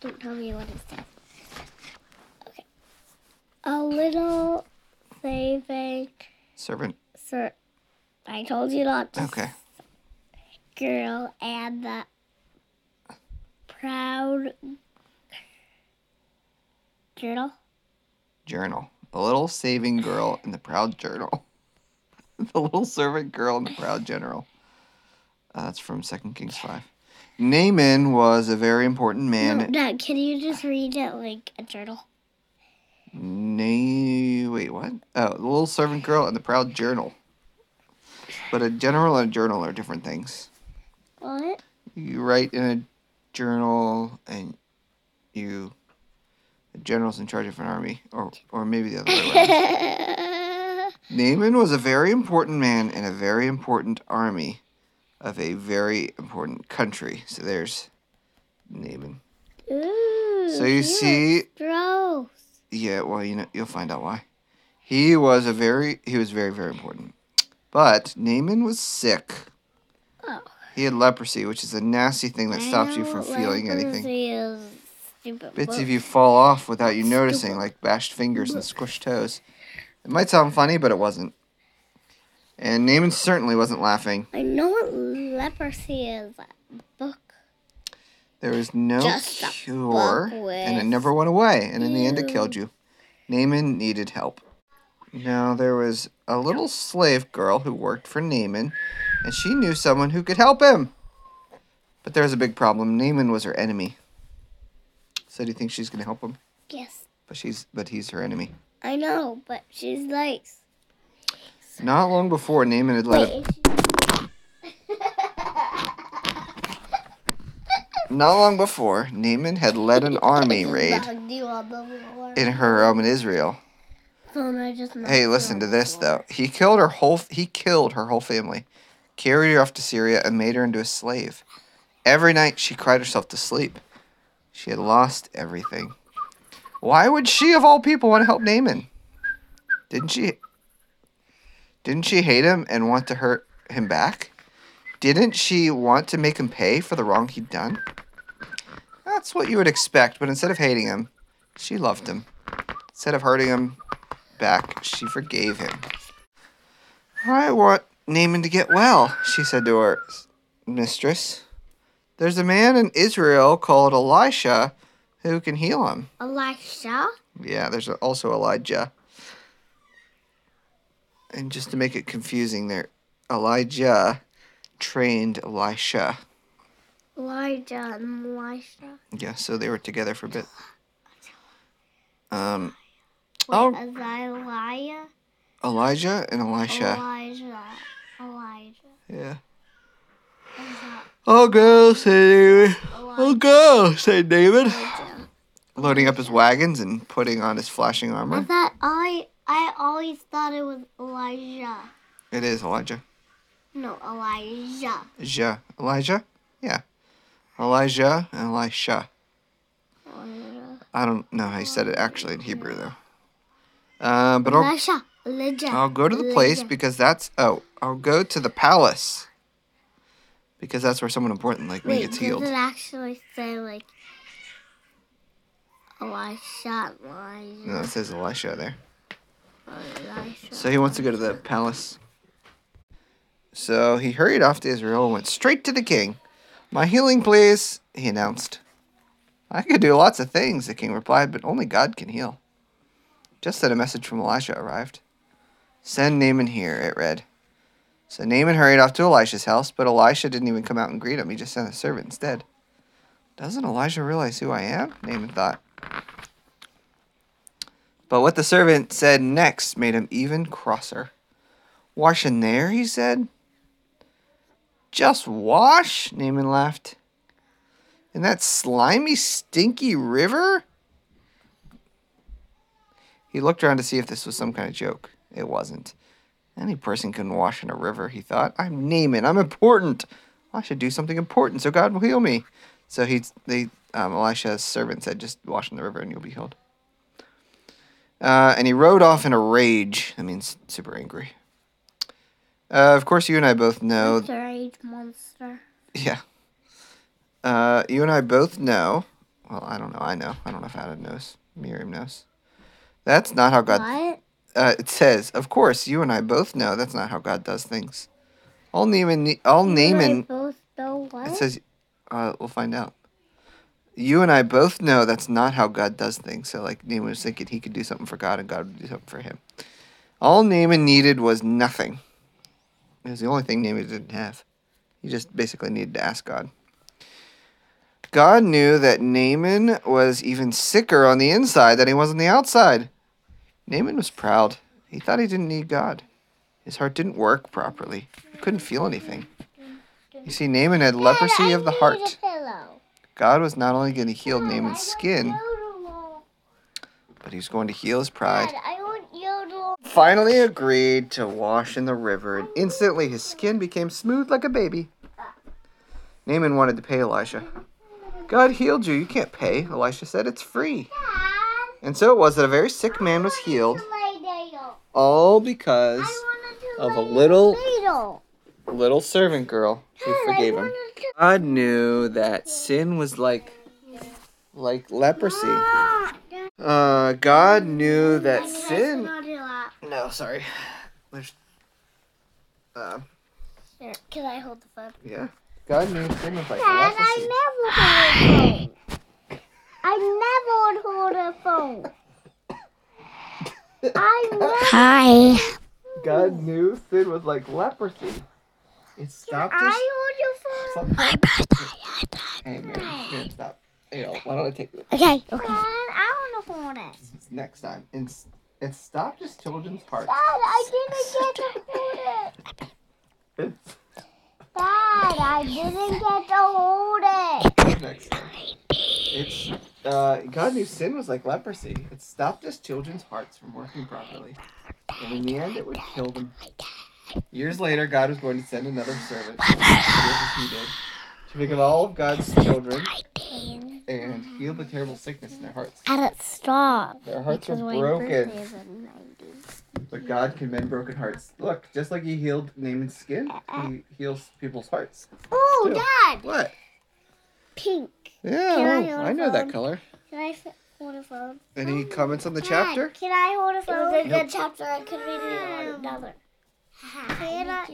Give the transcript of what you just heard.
Don't tell me what it says. Okay. A little saving Servant. sir. I told you not to. Okay. Girl and the proud journal. Journal. The little saving girl in the proud journal. the little servant girl in the proud general. Uh, that's from Second Kings 5. Naaman was a very important man. No, Dad, can you just read it like a journal? Na- wait, what? Oh, the little servant girl and the proud journal. But a general and a journal are different things. What? You write in a journal and you. The general's in charge of an army. Or, or maybe the other way around. Naaman was a very important man in a very important army of a very important country. So there's Naaman. Ooh, So you see- gross. Yeah, well, you know, you'll find out why. He was a very, he was very, very important. But Naaman was sick. Oh. He had leprosy, which is a nasty thing that I stops you from feeling anything. is stupid, Bits of you fall off without you Stupid. noticing, like bashed fingers and squished toes. It might sound funny, but it wasn't. And Naaman certainly wasn't laughing. I know what leprosy is. A book. There is no Just a cure, book and it never went away. And in the end, it killed you. Naaman needed help. Now, there was a little slave girl who worked for Naaman, and she knew someone who could help him. But there was a big problem. Naaman was her enemy. So do you think she's going to help him? Yes, But she's, but he's her enemy. I know, but she's nice. Not long before, Naaman had let. Wait, A, is she- not long before, Naaman had led an army raid knocked you on the floor. in her um in Israel. Phone, I just knocked Hey, listen to this though. He killed her whole he killed her whole family, carried her off to Syria and made her into a slave. Every night she cried herself to sleep. She had lost everything. Why would she of all people want to help Naaman? Didn't she Didn't she hate him and want to hurt him back? Didn't she want to make him pay for the wrong he'd done? That's what you would expect, but instead of hating him, she loved him. Instead of hurting him, back, she forgave him. I want Naaman to get well, she said to her mistress. There's a man in Israel called Elisha who can heal him. Elisha? Yeah, there's also Elijah. And just to make it confusing there, Elijah trained Elisha. Elijah and Elisha. Yeah, so they were together for a bit. Um, Wait, Oh. Elijah? Elijah and Elisha. Elijah. Elijah. Yeah. I'll go, say David. I'll go, say David. Elijah. Loading up his wagons and putting on his flashing armor. I thought I I always thought it was Elijah. It is Elijah. No, Elijah. Ja. Elijah? Yeah. Elijah and Elisha. I don't know how you said it actually in Hebrew though. Uh, but I'll, Elisha. Elijah. I'll go to the place Elijah. because that's oh I'll go to the palace because that's where someone important like me Wait, gets does healed. it actually say like Elisha, Elijah, No, it says Elisha there. Elisha? So he wants to go to the palace. So he hurried off to Israel and went straight to the king. My healing, please, he announced. I could do lots of things, the king replied, but only God can heal. Just then a message from Elisha arrived. Send Naaman here, it read. So Naaman hurried off to Elisha's house, but Elisha didn't even come out and greet him. He just sent a servant instead. Doesn't Elijah realize who I am? Naaman thought. But what the servant said next made him even crosser. Wash in there, he said. Just wash? Naaman laughed. In that slimy, stinky river? He looked around to see if this was some kind of joke. It wasn't. Any person can wash in a river, he thought. I'm Naaman. I'm important. I should do something important so God will heal me. So he, they, um, Elisha's servant said, just wash in the river and you'll be healed. Uh, and he rode off in a rage. That means super angry. Uh, of course, you and I both know. Rage monster. Yeah. Uh, you and I both know Well, I don't know. I know. I don't know if Adam knows. Miriam knows. That's not how God. What? Uh, it says, of course, you and I both know that's not how God does things. All Naaman, all You and I Naaman. both know what? It says, uh, we'll find out. You and I both know that's not how God does things. So, like, Naaman was thinking he could do something for God and God would do something for him. All Naaman needed was nothing. It was the only thing Naaman didn't have. He just basically needed to ask God. God knew that Naaman was even sicker on the inside than he was on the outside. Naaman was proud. He thought he didn't need God. His heart didn't work properly. He couldn't feel anything. You see, Naaman had leprosy of the heart. God was not only going to heal Naaman's skin, but he was going to heal his pride. Dad, I want yodel. Finally agreed to wash in the river, and instantly his skin became smooth like a baby. Naaman wanted to pay Elisha. God healed you. You can't pay. Elisha said it's free. And so it was that a very sick man was healed, all because of a little- little servant girl who forgave him. God knew that sin was like like leprosy. Uh, God knew that sin. Not do that. No, sorry. There's. Uh, Here, can I hold the phone? yeah. God knew sin was like Dad, leprosy. I never hold a phone. I never hold a phone. I never. Hi. God knew sin was like leprosy. It stopped us. I hold your phone. My birthday. Hey, man, man, stop. Hey, yo, why don't I take this Okay. Okay. Dad, I want to hold it. next time? It's, it stopped his children's hearts. Dad, I didn't get to hold it. It's Dad, I didn't get to hold it. next. It's uh, God knew sin was like leprosy. It stopped his children's hearts from working properly, and in the end, it would kill them. Years later, God was going to send another servant, just as he did, to pick up all of God's children and mm-hmm. heal the terrible sickness in their hearts. And it stopped. Their hearts are broken, birthday is in 90. but God can mend broken hearts. Look, just like He healed Naaman's skin, He uh-uh. heals people's hearts. Oh, Still. Dad! What? Pink. Yeah, Can I oh, I know that color. Can I f- hold a phone? Any oh, comments on the Dad, chapter? Can I hold a phone? It was a Nope. good chapter. I could read it another. Can I?